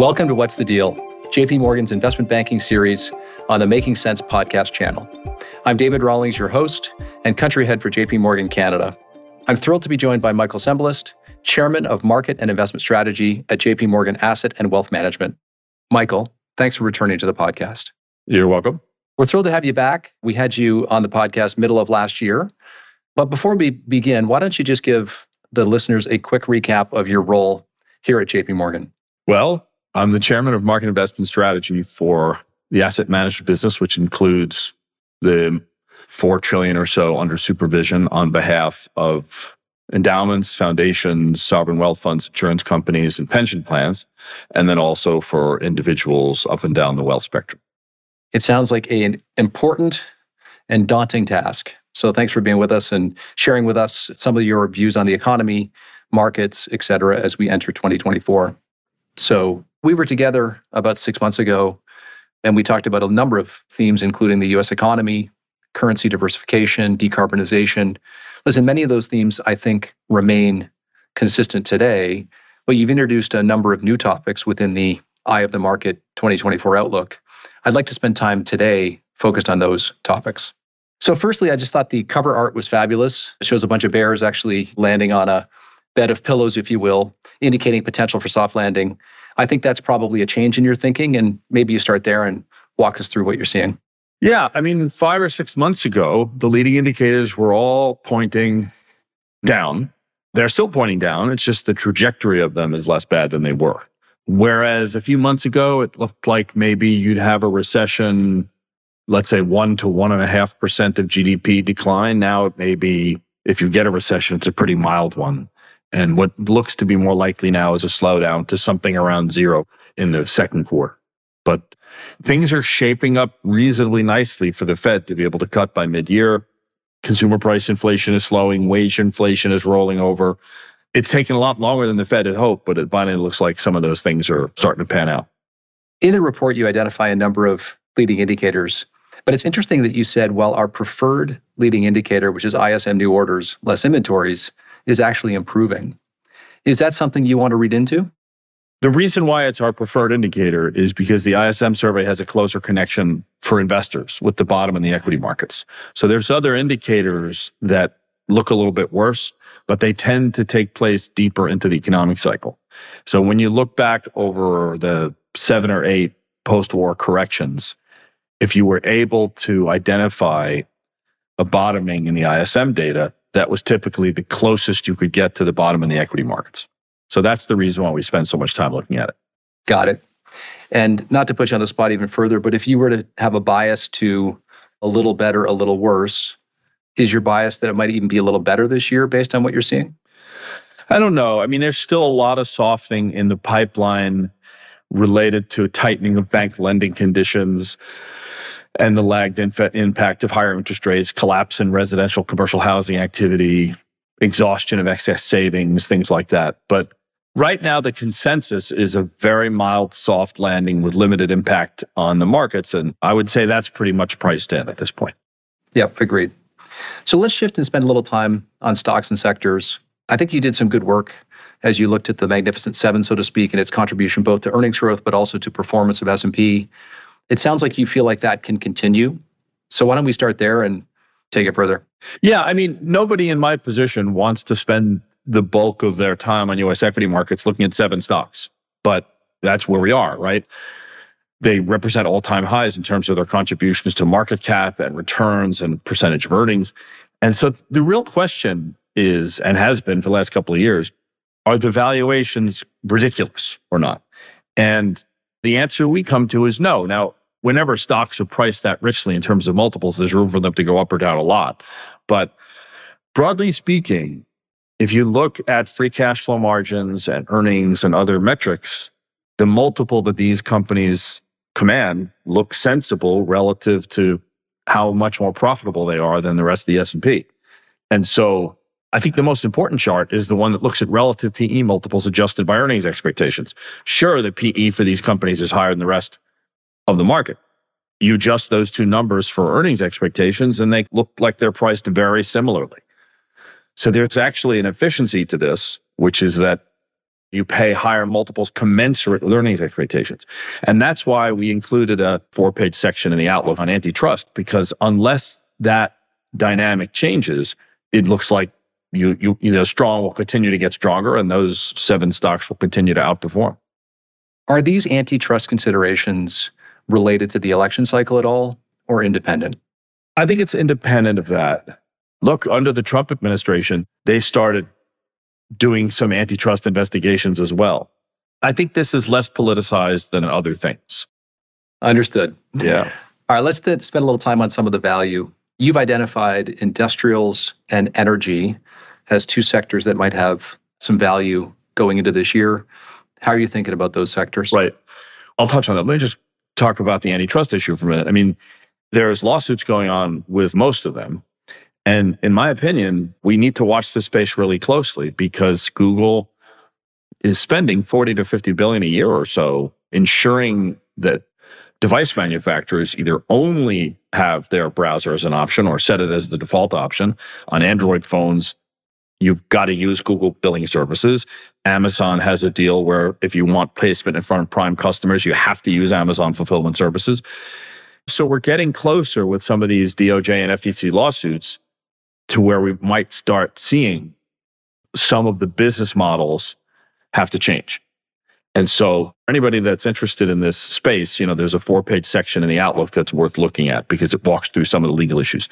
Welcome to What's the Deal, JP Morgan's investment banking series on the Making Sense podcast channel. I'm David Rawlings, your host and country head for JP Morgan Canada. I'm thrilled to be joined by Michael Cembalest, chairman of market and investment strategy at JP Morgan Asset and Wealth Management. Michael, thanks for returning to the podcast. You're welcome. We're thrilled to have you back. We had you on the podcast middle of last year. But before we begin, why don't you just give the listeners a quick recap of your role here at JP Morgan? Well, I'm the chairman of market investment strategy for the asset management business, which includes the four trillion or so under supervision on behalf of endowments, foundations, sovereign wealth funds, insurance companies, and pension plans, and then also for individuals up and down the wealth spectrum. It sounds like an important and daunting task. So thanks for being with us and sharing with us some of your views on the economy, markets, et cetera, as we enter 2024. So we were together about six months ago, and we talked about a number of themes, including the US economy, currency diversification, decarbonization. Listen, many of those themes I think remain consistent today, but you've introduced a number of new topics within the Eye of the Market 2024 outlook. I'd like to spend time today focused on those topics. So, firstly, I just thought the cover art was fabulous. It shows a bunch of bears actually landing on a bed of pillows, if you will, indicating potential for soft landing. I think that's probably a change in your thinking. And maybe you start there and walk us through what you're seeing. Yeah. I mean, five or six months ago, the leading indicators were all pointing down. They're still pointing down. It's just the trajectory of them is less bad than they were. Whereas a few months ago, it looked like maybe you'd have a recession, let's say one to one and a half percent of GDP decline. Now it may be, if you get a recession, it's a pretty mild one. And what looks to be more likely now is a slowdown to something around zero in the second quarter. But things are shaping up reasonably nicely for the Fed to be able to cut by mid year. Consumer price inflation is slowing, wage inflation is rolling over. It's taken a lot longer than the Fed had hoped, but it finally looks like some of those things are starting to pan out. In the report, you identify a number of leading indicators, but it's interesting that you said, well, our preferred leading indicator, which is ISM new orders, less inventories, is actually improving. Is that something you want to read into? The reason why it's our preferred indicator is because the ISM survey has a closer connection for investors with the bottom in the equity markets. So there's other indicators that look a little bit worse, but they tend to take place deeper into the economic cycle. So when you look back over the seven or eight post-war corrections, if you were able to identify a bottoming in the ISM data, that was typically the closest you could get to the bottom in the equity markets. So that's the reason why we spend so much time looking at it. Got it. And not to put you on the spot even further, but if you were to have a bias to a little better, a little worse, is your bias that it might even be a little better this year based on what you're seeing? I don't know. I mean, there's still a lot of softening in the pipeline related to tightening of bank lending conditions and the lagged inf- impact of higher interest rates, collapse in residential commercial housing activity, exhaustion of excess savings, things like that. But right now, the consensus is a very mild, soft landing with limited impact on the markets. And I would say that's pretty much priced in at this point. Yep, agreed. So let's shift and spend a little time on stocks and sectors. I think you did some good work as you looked at the Magnificent Seven, so to speak, and its contribution both to earnings growth but also to performance of S&P. It sounds like you feel like that can continue. So why don't we start there and take it further? Yeah, I mean, nobody in my position wants to spend the bulk of their time on US equity markets looking at seven stocks, but that's where we are, right? They represent all time highs in terms of their contributions to market cap and returns and percentage of earnings. And so the real question is, and has been for the last couple of years, are the valuations ridiculous or not? And the answer we come to is no. Now, whenever stocks are priced that richly in terms of multiples, there's room for them to go up or down a lot. But broadly speaking, if you look at free cash flow margins and earnings and other metrics, the multiple that these companies command looks sensible relative to how much more profitable they are than the rest of the S&P. And so I think the most important chart is the one that looks at relative PE multiples adjusted by earnings expectations. Sure, the PE for these companies is higher than the rest of the market. You adjust those two numbers for earnings expectations, and they look like they're priced very similarly. So there's actually an efficiency to this, which is that You pay higher multiples commensurate with earnings expectations. And that's why we included a four page section in the outlook on antitrust, because unless that dynamic changes, it looks like you, you, you know, strong will continue to get stronger and those seven stocks will continue to outperform. Are these antitrust considerations related to the election cycle at all or independent? I think it's independent of that. Look, under the Trump administration, they started doing some antitrust investigations as well. I think this is less politicized than other things. Understood. Yeah. All right, let's spend a little time on some of the value. You've identified industrials and energy as two sectors that might have some value going into this year. How are you thinking about those sectors? Right. I'll touch on that. Let me just talk about the antitrust issue for a minute. I mean, there's lawsuits going on with most of them. And in my opinion, we need to watch this space really closely because Google is spending 40 to 50 billion a year or so ensuring that device manufacturers either only have their browser as an option or set it as the default option on Android phones. You've got to use Google billing services. Amazon has a deal where if you want placement in front of prime customers, you have to use Amazon fulfillment services. So we're getting closer with some of these DOJ and FTC lawsuits to where we might start seeing some of the business models have to change. And so anybody that's interested in this space, you know, there's a four-page section in the outlook that's worth looking at because it walks through some of the legal issues.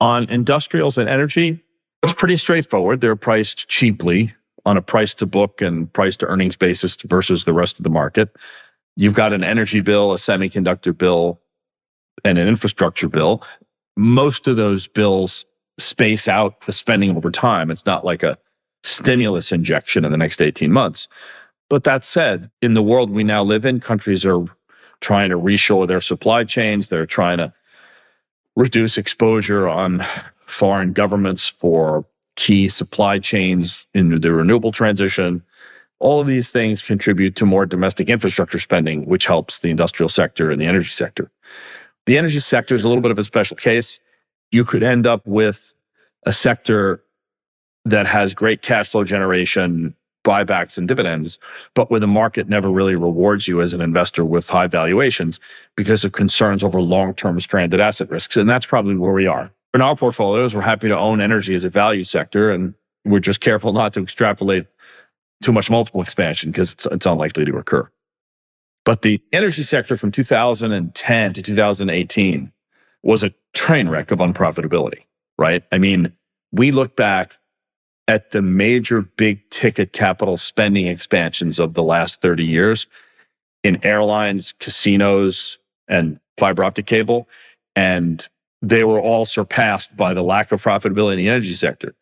On industrials and energy, it's pretty straightforward. They're priced cheaply on a price to book and price to earnings basis versus the rest of the market. You've got an energy bill, a semiconductor bill, and an infrastructure bill. Most of those bills space out the spending over time. It's not like a stimulus injection in the next 18 months. But that said, in the world we now live in, countries are trying to reshore their supply chains. They're trying to reduce exposure on foreign governments for key supply chains in the renewable transition. All of these things contribute to more domestic infrastructure spending, which helps the industrial sector and the energy sector. The energy sector is a little bit of a special case you could end up with a sector that has great cash flow generation, buybacks, and dividends, but where the market never really rewards you as an investor with high valuations because of concerns over long term stranded asset risks. And that's probably where we are. In our portfolios, we're happy to own energy as a value sector, and we're just careful not to extrapolate too much multiple expansion because it's, it's unlikely to occur. But the energy sector from 2010 to 2018 was a train wreck of unprofitability, right? I mean, we look back at the major big ticket capital spending expansions of the last 30 years in airlines, casinos, and fiber optic cable. And they were all surpassed by the lack of profitability in the energy sector.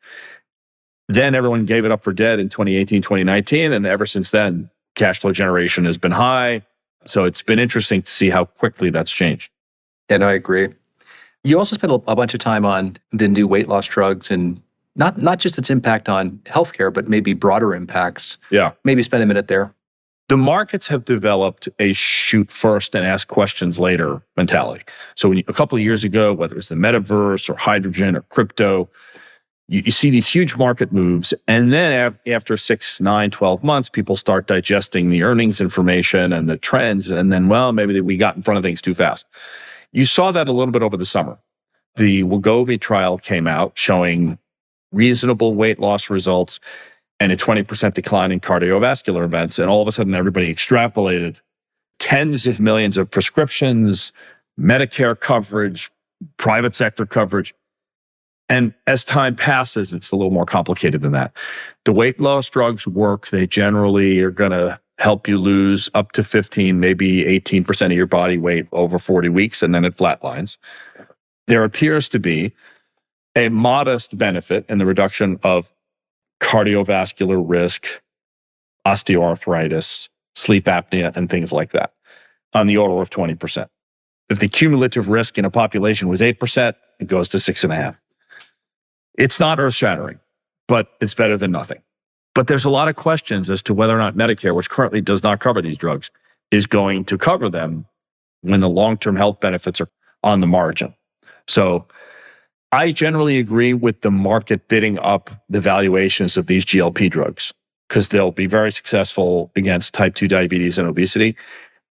Then everyone gave it up for dead in 2018, 2019. And ever since then, cash flow generation has been high. So it's been interesting to see how quickly that's changed. And I agree. You also spent a bunch of time on the new weight loss drugs and not not just its impact on healthcare, but maybe broader impacts. Yeah. Maybe spend a minute there. The markets have developed a shoot first and ask questions later mentality. So you, a couple of years ago, whether it's the metaverse or hydrogen or crypto, you, you see these huge market moves. And then after six, nine, 12 months, people start digesting the earnings information and the trends. And then, well, maybe we got in front of things too fast. You saw that a little bit over the summer. The Wegovy trial came out showing reasonable weight loss results and a 20% decline in cardiovascular events. And all of a sudden, everybody extrapolated tens of millions of prescriptions, Medicare coverage, private sector coverage. And as time passes, it's a little more complicated than that. The weight loss drugs work. They generally are going to help you lose up to 15, maybe 18% of your body weight over 40 weeks, and then it flatlines. There appears to be a modest benefit in the reduction of cardiovascular risk, osteoarthritis, sleep apnea, and things like that on the order of 20%. If the cumulative risk in a population was 8%, it goes to six and a half. It's not earth shattering, but it's better than nothing. But there's a lot of questions as to whether or not Medicare, which currently does not cover these drugs, is going to cover them when the long term health benefits are on the margin. So I generally agree with the market bidding up the valuations of these GLP drugs. because they'll be very successful against type 2 diabetes and obesity.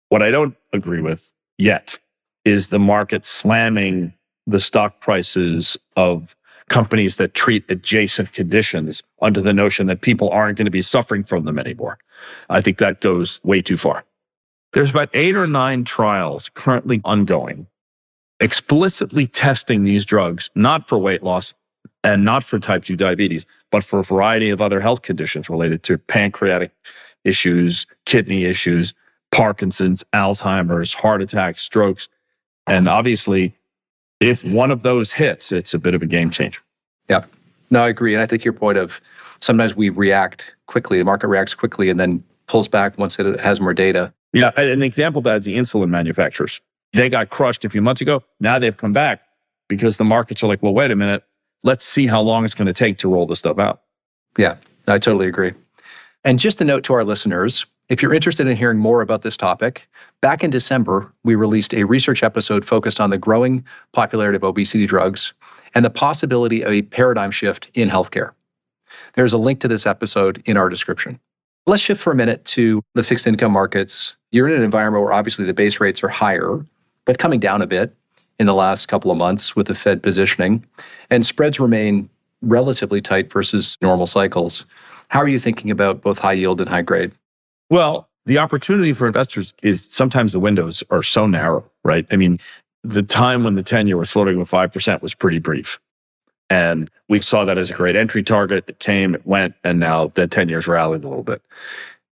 What I don't agree with yet is the market slamming the stock prices of companies that treat adjacent conditions under the notion that people aren't going to be suffering from them anymore. I think that goes way too far. There's about eight or nine trials currently ongoing, explicitly testing these drugs, not for weight loss and not for type 2 diabetes, but for a variety of other health conditions related to pancreatic issues, kidney issues, Parkinson's, Alzheimer's, heart attacks, strokes. And obviously, if one of those hits, it's a bit of a game changer. Yeah. No, I agree. And I think your point of sometimes we react quickly, the market reacts quickly and then pulls back once it has more data. Yeah. An example of that is the insulin manufacturers. They got crushed a few months ago. Now they've come back because the markets are like, well, wait a minute. Let's see how long it's going to take to roll this stuff out. Yeah, I totally agree. And just a note to our listeners if you're interested in hearing more about this topic, back in December, we released a research episode focused on the growing popularity of obesity drugs and the possibility of a paradigm shift in healthcare. There's a link to this episode in our description. Let's shift for a minute to the fixed income markets. You're in an environment where obviously the base rates are higher, but coming down a bit in the last couple of months with the Fed positioning, and spreads remain relatively tight versus normal cycles. How are you thinking about both high yield and high grade? Well, the opportunity for investors is sometimes the windows are so narrow, right? I mean, the time when the 10 year was floating with 5% was pretty brief. And we saw that as a great entry target. It came, it went, and now the 10 years rallied a little bit.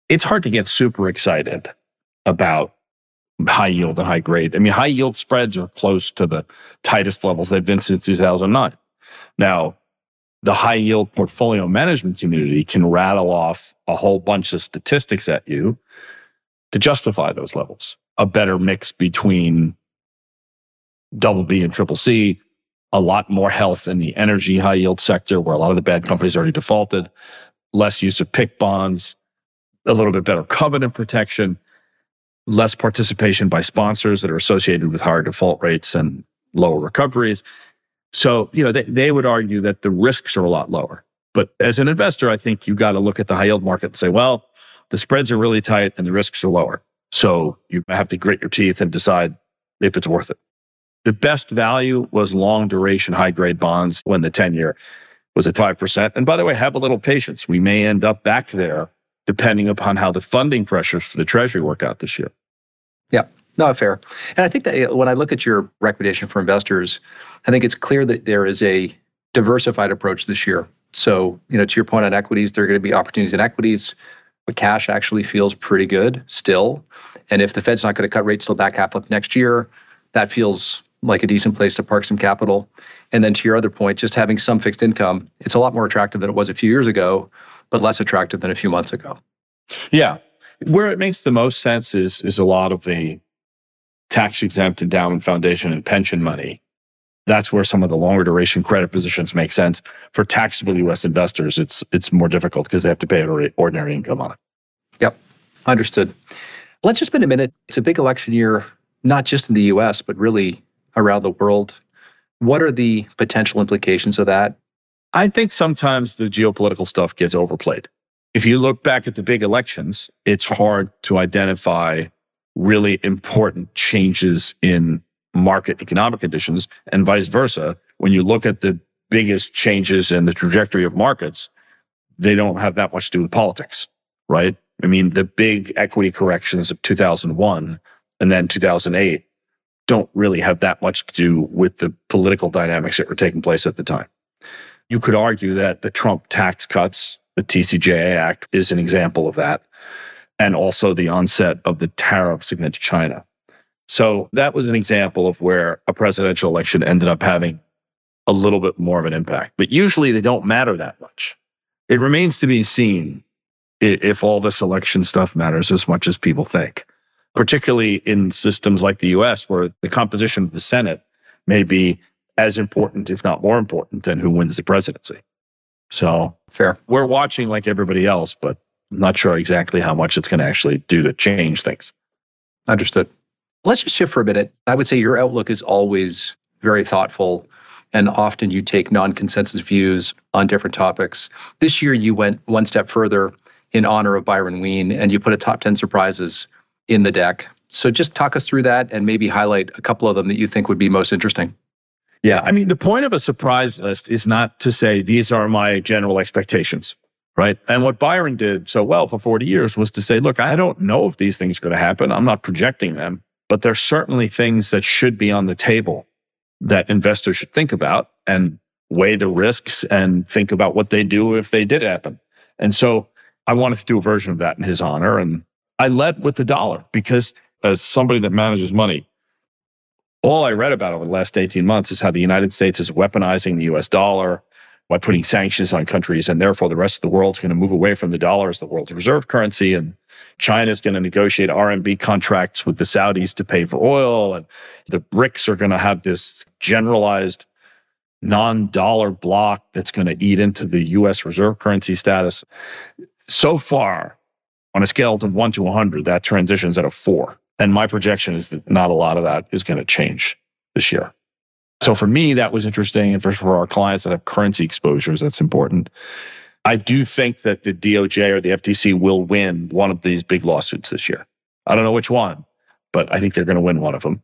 It's hard to get super excited about high yield and high grade. I mean, high yield spreads are close to the tightest levels they've been since 2009. Now, the high yield portfolio management community can rattle off a whole bunch of statistics at you to justify those levels. A better mix between double B and triple C, a lot more health in the energy high yield sector where a lot of the bad companies already defaulted, less use of PIK bonds, a little bit better covenant protection, less participation by sponsors that are associated with higher default rates and lower recoveries. So, you know, they, they would argue that the risks are a lot lower. But as an investor, I think you got to look at the high yield market and say, well, the spreads are really tight and the risks are lower. So you have to grit your teeth and decide if it's worth it. The best value was long duration high grade bonds when the 10 year was at 5%. And by the way, have a little patience. We may end up back there depending upon how the funding pressures for the treasury work out this year. Yeah. No, fair. And I think that when I look at your recommendation for investors, I think it's clear that there is a diversified approach this year. So, you know, to your point on equities, there are going to be opportunities in equities, but cash actually feels pretty good still. And if the Fed's not going to cut rates till back half of next year, that feels like a decent place to park some capital. And then to your other point, just having some fixed income, it's a lot more attractive than it was a few years ago, but less attractive than a few months ago. Yeah. Where it makes the most sense is is a lot of the tax exempt endowment foundation and pension money. That's where some of the longer duration credit positions make sense. For taxable US investors, it's it's more difficult because they have to pay ordinary income on it. Yep. Understood. Let's just spend a minute. It's a big election year, not just in the US, but really around the world. What are the potential implications of that? I think sometimes the geopolitical stuff gets overplayed. If you look back at the big elections, it's hard to identify really important changes in market economic conditions and vice versa. When you look at the biggest changes in the trajectory of markets, they don't have that much to do with politics, right? I mean, the big equity corrections of 2001 and then 2008 don't really have that much to do with the political dynamics that were taking place at the time. You could argue that the Trump tax cuts, the TCJA Act, is an example of that and also the onset of the tariffs against China. So that was an example of where a presidential election ended up having a little bit more of an impact. But usually they don't matter that much. It remains to be seen if all this election stuff matters as much as people think, particularly in systems like the US, where the composition of the Senate may be as important, if not more important, than who wins the presidency. So fair. We're watching like everybody else, but I'm not sure exactly how much it's going to actually do to change things. Understood. Let's just shift for a minute. I would say your outlook is always very thoughtful, and often you take non consensus views on different topics. This year, you went one step further in honor of Byron Wien, and you put a top 10 surprises in the deck. So just talk us through that and maybe highlight a couple of them that you think would be most interesting. Yeah, I mean, the point of a surprise list is not to say these are my general expectations, right? And what Byron did so well for 40 years was to say, look, I don't know if these things are going to happen. I'm not projecting them, but there's certainly things that should be on the table that investors should think about and weigh the risks and think about what they do if they did happen. And so I wanted to do a version of that in his honor. And I led with the dollar because as somebody that manages money, all I read about over the last 18 months is how the United States is weaponizing the US dollar by putting sanctions on countries. And therefore, the rest of the world is going to move away from the dollar as the world's reserve currency. And China is going to negotiate RMB contracts with the Saudis to pay for oil. And the BRICS are going to have this generalized non dollar block that's going to eat into the US reserve currency status. So far, on a scale of one to 100, that transitions at a four. And my projection is that not a lot of that is going to change this year. So for me, that was interesting. And for, for our clients that have currency exposures, that's important. I do think that the DOJ or the FTC will win one of these big lawsuits this year. I don't know which one, but I think they're going to win one of them.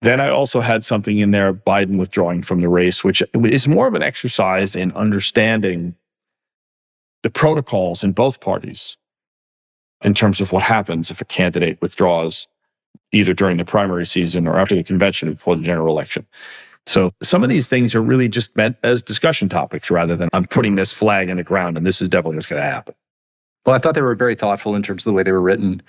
Then I also had something in there, Biden withdrawing from the race, which is more of an exercise in understanding the protocols in both parties in terms of what happens if a candidate withdraws either during the primary season or after the convention before the general election. So some of these things are really just meant as discussion topics rather than I'm putting this flag in the ground and this is definitely what's going to happen. Well, I thought they were very thoughtful in terms of the way they were written.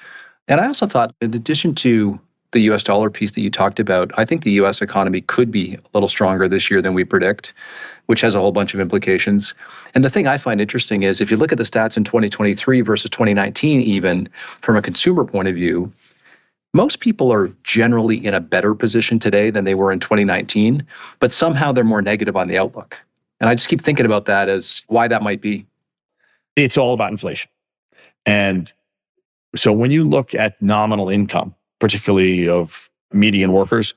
And I also thought, in addition to the US dollar piece that you talked about, I think the US economy could be a little stronger this year than we predict, which has a whole bunch of implications. And the thing I find interesting is if you look at the stats in 2023 versus 2019, even from a consumer point of view, most people are generally in a better position today than they were in 2019, but somehow they're more negative on the outlook. And I just keep thinking about that as why that might be. It's all about inflation. And so when you look at nominal income, particularly of median workers,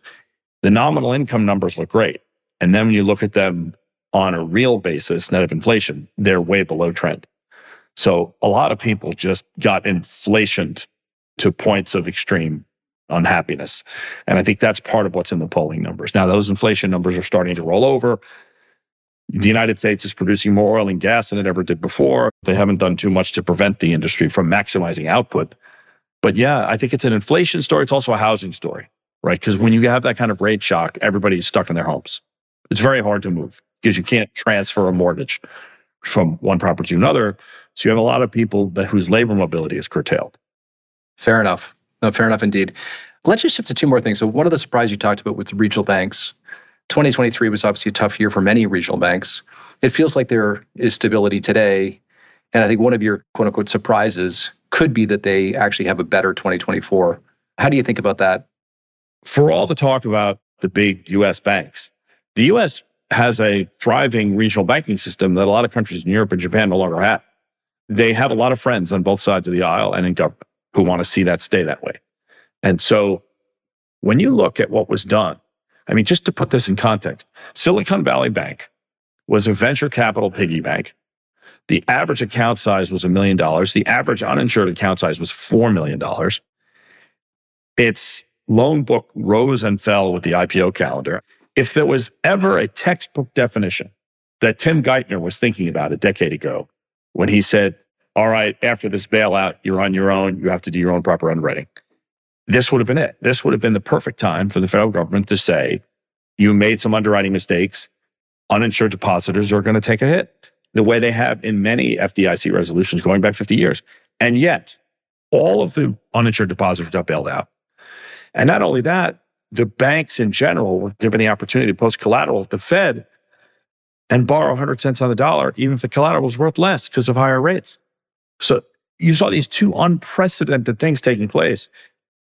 the nominal income numbers look great. And then when you look at them on a real basis, net of inflation, they're way below trend. So a lot of people just got inflationed to points of extreme unhappiness. And I think that's part of what's in the polling numbers. Now, those inflation numbers are starting to roll over. The United States is producing more oil and gas than it ever did before. They haven't done too much to prevent the industry from maximizing output. But yeah, I think it's an inflation story. It's also a housing story, right? Because when you have that kind of rate shock, everybody's stuck in their homes. It's very hard to move because you can't transfer a mortgage from one property to another. So you have a lot of people that, whose labor mobility is curtailed. Fair enough. No, fair enough indeed. Let's just shift to two more things. So one of the surprises you talked about with the regional banks. 2023 was obviously a tough year for many regional banks. It feels like there is stability today. And I think one of your quote unquote surprises could be that they actually have a better 2024. How do you think about that? For all the talk about the big US banks, the US has a thriving regional banking system that a lot of countries in Europe and Japan no longer have. They have a lot of friends on both sides of the aisle and in government who want to see that stay that way. And so when you look at what was done, I mean, just to put this in context, Silicon Valley Bank was a venture capital piggy bank the average account size was a million dollars. The average uninsured account size was $4 million. Its loan book rose and fell with the IPO calendar. If there was ever a textbook definition that Tim Geithner was thinking about a decade ago when he said, All right, after this bailout, you're on your own, you have to do your own proper underwriting. This would have been it. This would have been the perfect time for the federal government to say, You made some underwriting mistakes. Uninsured depositors are going to take a hit the way they have in many FDIC resolutions going back 50 years. And yet, all of the uninsured depositors got bailed out. And not only that, the banks in general were given the opportunity to post collateral at the Fed and borrow 100 cents on the dollar, even if the collateral was worth less because of higher rates. So you saw these two unprecedented things taking place.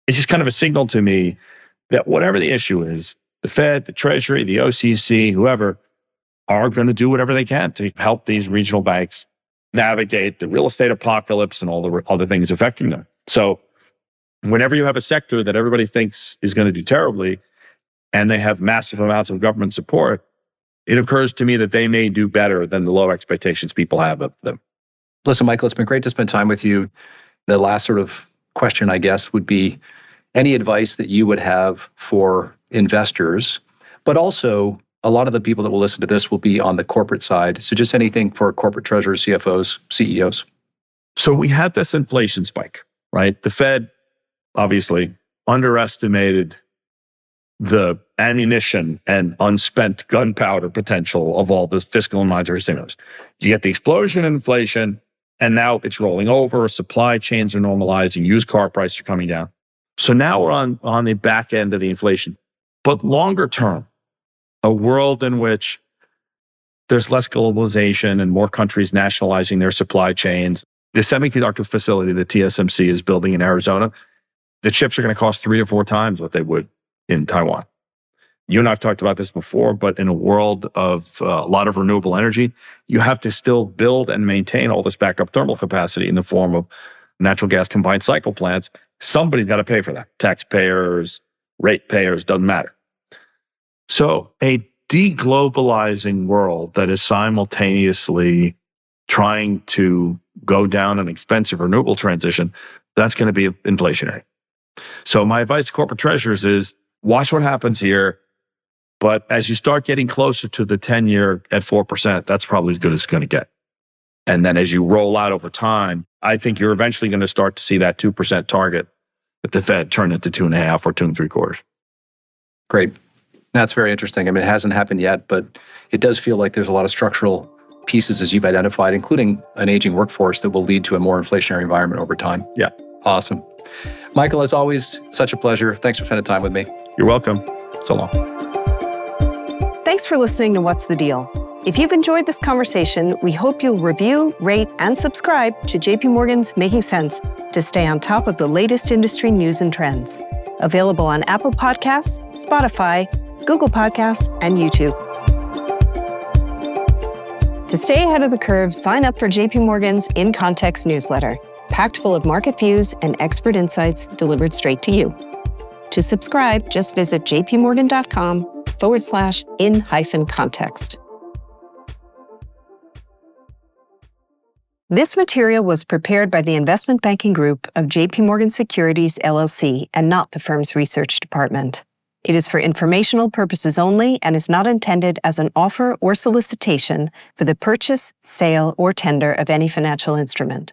It's just kind of a signal to me that whatever the issue is, the Fed, the Treasury, the OCC, whoever, are going to do whatever they can to help these regional banks navigate the real estate apocalypse and all the other things affecting them. So, whenever you have a sector that everybody thinks is going to do terribly and they have massive amounts of government support, it occurs to me that they may do better than the low expectations people have of them. Listen, Michael, it's been great to spend time with you. The last sort of question, I guess, would be any advice that you would have for investors, but also a lot of the people that will listen to this will be on the corporate side. So just anything for corporate treasurers, CFOs, CEOs. So we had this inflation spike, right? The Fed obviously underestimated the ammunition and unspent gunpowder potential of all the fiscal and monetary stimulus. You get the explosion in inflation, and now it's rolling over. Supply chains are normalizing. Used car prices are coming down. So now we're on, on the back end of the inflation. But longer term, a world in which there's less globalization and more countries nationalizing their supply chains. The semiconductor facility that TSMC is building in Arizona, the chips are going to cost three or four times what they would in Taiwan. You and I've talked about this before, but in a world of uh, a lot of renewable energy, you have to still build and maintain all this backup thermal capacity in the form of natural gas combined cycle plants. Somebody's got to pay for that. Taxpayers, ratepayers, doesn't matter. So, a deglobalizing world that is simultaneously trying to go down an expensive renewable transition, that's going to be inflationary. So, my advice to corporate treasurers is watch what happens here. But as you start getting closer to the 10 year at 4%, that's probably as good as it's going to get. And then as you roll out over time, I think you're eventually going to start to see that 2% target at the Fed turn into two and a half or two and three quarters. Great. That's very interesting. I mean, it hasn't happened yet, but it does feel like there's a lot of structural pieces as you've identified, including an aging workforce that will lead to a more inflationary environment over time. Yeah. Awesome. Michael, as always, such a pleasure. Thanks for spending time with me. You're welcome. So long. Thanks for listening to What's the Deal. If you've enjoyed this conversation, we hope you'll review, rate, and subscribe to JP Morgan's Making Sense to stay on top of the latest industry news and trends. Available on Apple Podcasts, Spotify, Google Podcasts, and YouTube. To stay ahead of the curve, sign up for JP Morgan's In Context newsletter, packed full of market views and expert insights delivered straight to you. To subscribe, just visit jpmorgan.com forward slash in hyphen context. This material was prepared by the investment banking group of JP Morgan Securities LLC and not the firm's research department. It is for informational purposes only and is not intended as an offer or solicitation for the purchase, sale, or tender of any financial instrument.